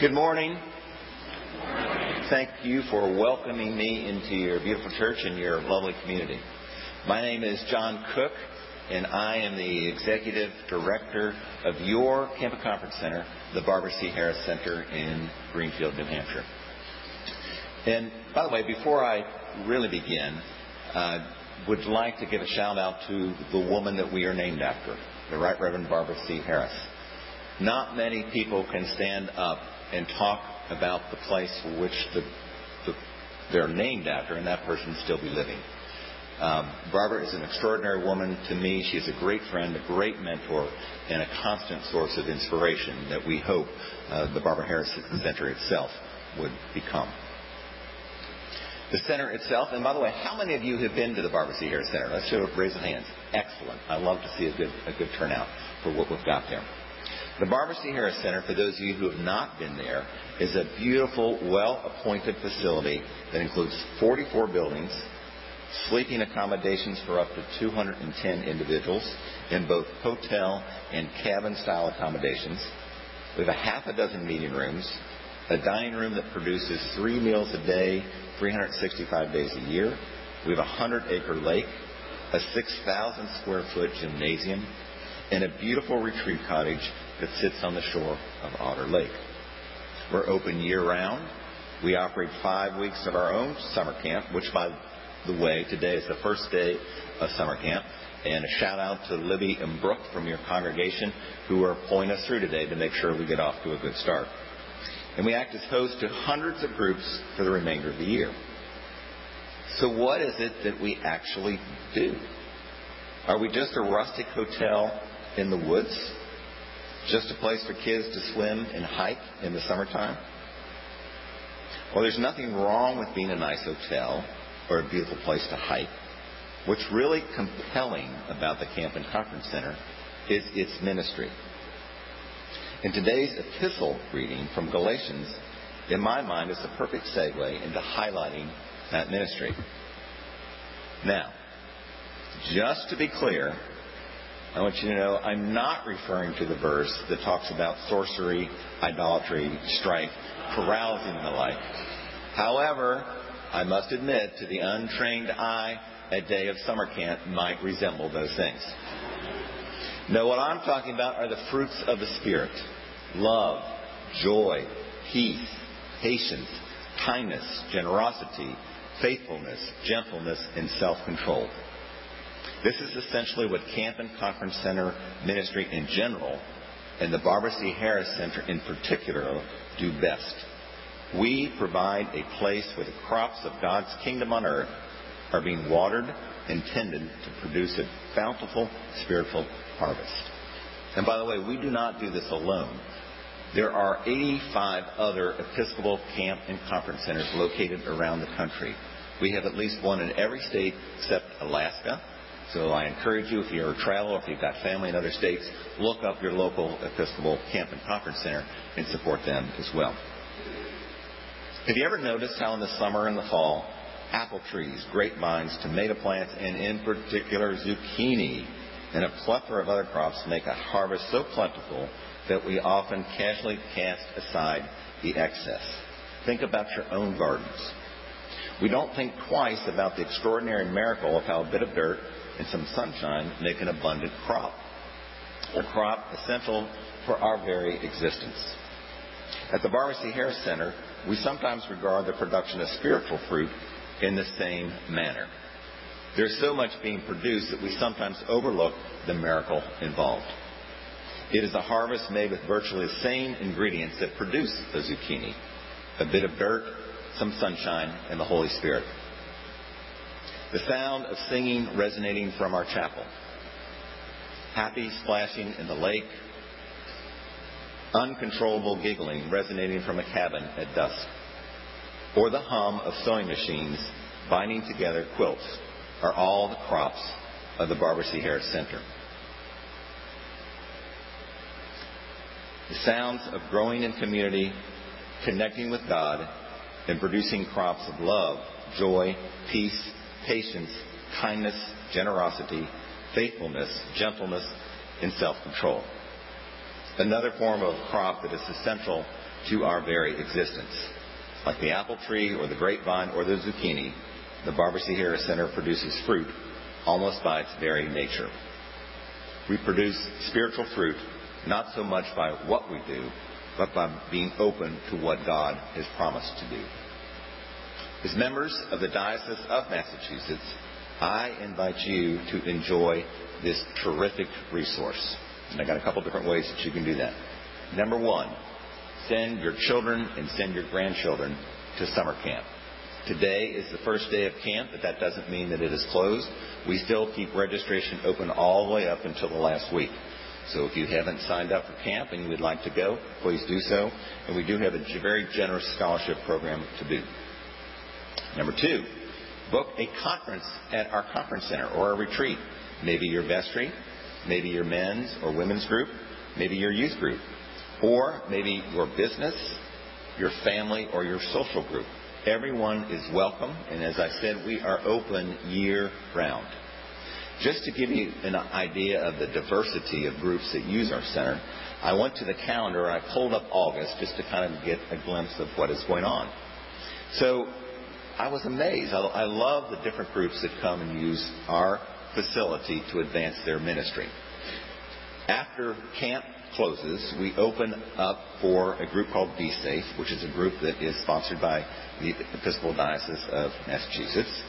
Good morning. Thank you for welcoming me into your beautiful church and your lovely community. My name is John Cook, and I am the Executive Director of your Campus Conference Center, the Barbara C. Harris Center in Greenfield, New Hampshire. And by the way, before I really begin, I would like to give a shout out to the woman that we are named after, the Right Reverend Barbara C. Harris. Not many people can stand up and talk about the place which the, the, they're named after, and that person still be living. Um, Barbara is an extraordinary woman to me. She is a great friend, a great mentor, and a constant source of inspiration that we hope uh, the Barbara Harris Center itself would become. The center itself, and by the way, how many of you have been to the Barbara C. Harris Center? Let's show raise of hands. Excellent. I love to see a good a good turnout for what we've got there. The Barbara C. Harris Center, for those of you who have not been there, is a beautiful, well-appointed facility that includes 44 buildings, sleeping accommodations for up to 210 individuals in both hotel and cabin-style accommodations. We have a half a dozen meeting rooms, a dining room that produces three meals a day, 365 days a year. We have a 100-acre lake, a 6,000 square foot gymnasium, and a beautiful retreat cottage that sits on the shore of Otter Lake. We're open year round. We operate five weeks of our own summer camp, which, by the way, today is the first day of summer camp. And a shout out to Libby and Brooke from your congregation who are pulling us through today to make sure we get off to a good start. And we act as host to hundreds of groups for the remainder of the year. So, what is it that we actually do? Are we just a rustic hotel in the woods just a place for kids to swim and hike in the summertime? Well, there's nothing wrong with being a nice hotel or a beautiful place to hike. What's really compelling about the Camp and Conference Center is its ministry. In today's epistle reading from Galatians, in my mind, is the perfect segue into highlighting that ministry. Now, just to be clear, I want you to know I'm not referring to the verse that talks about sorcery, idolatry, strife, carousing, and the like. However, I must admit to the untrained eye, a day of summer camp might resemble those things. No, what I'm talking about are the fruits of the Spirit love, joy, peace, patience, kindness, generosity, faithfulness, gentleness, and self control. This is essentially what Camp and Conference Center ministry in general and the Barbara C. Harris Center in particular do best. We provide a place where the crops of God's kingdom on earth are being watered and tended to produce a bountiful spiritual harvest. And by the way, we do not do this alone. There are 85 other Episcopal camp and conference centers located around the country. We have at least one in every state except Alaska, so I encourage you, if you're a traveler, if you've got family in other states, look up your local Episcopal Camp and Conference Center and support them as well. Have you ever noticed how in the summer and the fall, apple trees, grapevines, tomato plants, and in particular zucchini and a plethora of other crops make a harvest so plentiful that we often casually cast aside the excess? Think about your own gardens. We don't think twice about the extraordinary miracle of how a bit of dirt and some sunshine make an abundant crop. A crop essential for our very existence. At the Barbara C. Harris Center, we sometimes regard the production of spiritual fruit in the same manner. There's so much being produced that we sometimes overlook the miracle involved. It is a harvest made with virtually the same ingredients that produce a zucchini a bit of dirt, some sunshine, and the Holy Spirit the sound of singing resonating from our chapel, happy splashing in the lake, uncontrollable giggling resonating from a cabin at dusk, or the hum of sewing machines binding together quilts are all the crops of the Barbara C. Harris Center. The sounds of growing in community, connecting with God, and producing crops of love, joy, peace, patience, kindness, generosity, faithfulness, gentleness, and self control. Another form of crop that is essential to our very existence. Like the apple tree or the grapevine or the zucchini, the Barbara C. Harris Center produces fruit almost by its very nature. We produce spiritual fruit not so much by what we do, but by being open to what God has promised to do. As members of the Diocese of Massachusetts, I invite you to enjoy this terrific resource. And I got a couple different ways that you can do that. Number one, send your children and send your grandchildren to summer camp. Today is the first day of camp, but that doesn't mean that it is closed. We still keep registration open all the way up until the last week. So if you haven't signed up for camp and you would like to go, please do so. And we do have a very generous scholarship program to boot. Number two, book a conference at our conference center or a retreat. Maybe your vestry, maybe your men's or women's group, maybe your youth group, or maybe your business, your family, or your social group. Everyone is welcome, and as I said, we are open year round. Just to give you an idea of the diversity of groups that use our center, I went to the calendar I pulled up August just to kind of get a glimpse of what is going on. So I was amazed. I, I love the different groups that come and use our facility to advance their ministry. After camp closes, we open up for a group called Be Safe, which is a group that is sponsored by the Episcopal Diocese of Massachusetts.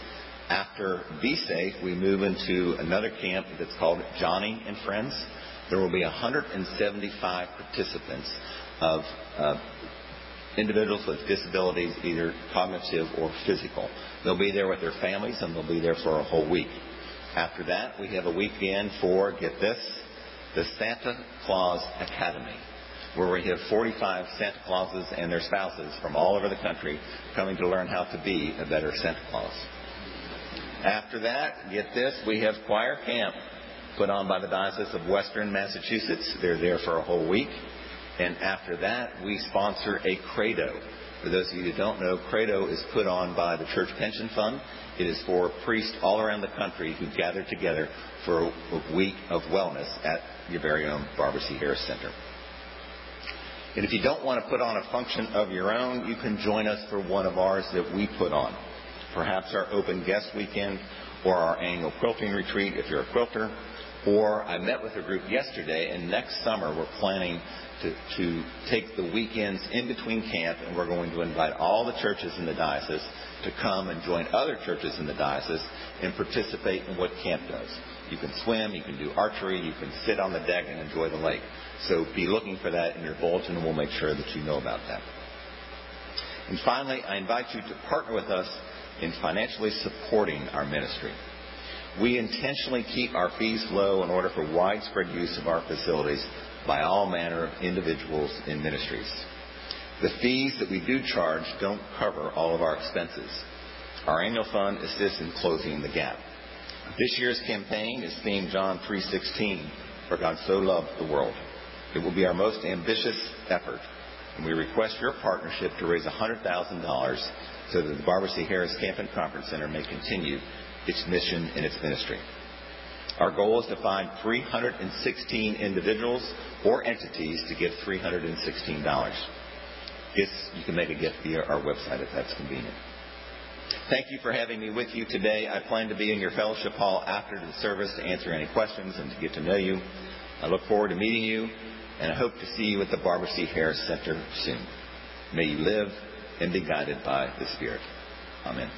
After Be Safe, we move into another camp that's called Joni and Friends. There will be 175 participants of uh, individuals with disabilities, either cognitive or physical. They'll be there with their families and they'll be there for a whole week. After that, we have a weekend for, get this, the Santa Claus Academy, where we have 45 Santa Clauses and their spouses from all over the country coming to learn how to be a better Santa Claus. After that, get this, we have choir camp put on by the Diocese of Western Massachusetts. They're there for a whole week. And after that, we sponsor a credo. For those of you who don't know, credo is put on by the Church Pension Fund. It is for priests all around the country who gather together for a week of wellness at your very own Barbara C. Harris Center. And if you don't want to put on a function of your own, you can join us for one of ours that we put on perhaps our open guest weekend or our annual quilting retreat if you're a quilter. Or I met with a group yesterday, and next summer we're planning to, to take the weekends in between camp, and we're going to invite all the churches in the diocese to come and join other churches in the diocese and participate in what camp does. You can swim, you can do archery, you can sit on the deck and enjoy the lake. So be looking for that in your bulletin, and we'll make sure that you know about that. And finally, I invite you to partner with us in financially supporting our ministry. We intentionally keep our fees low in order for widespread use of our facilities by all manner of individuals and ministries. The fees that we do charge don't cover all of our expenses. Our annual fund assists in closing the gap. This year's campaign is themed John 3:16, for God so loved the world. It will be our most ambitious effort, and we request your partnership to raise $100,000 so that the Barbara C. Harris Camp and Conference Center may continue its mission and its ministry. Our goal is to find 316 individuals or entities to give $316. Yes, you can make a gift via our website if that's convenient. Thank you for having me with you today. I plan to be in your fellowship hall after the service to answer any questions and to get to know you. I look forward to meeting you, and I hope to see you at the Barbara C. Harris Center soon. May you live and be guided by the Spirit. Amen.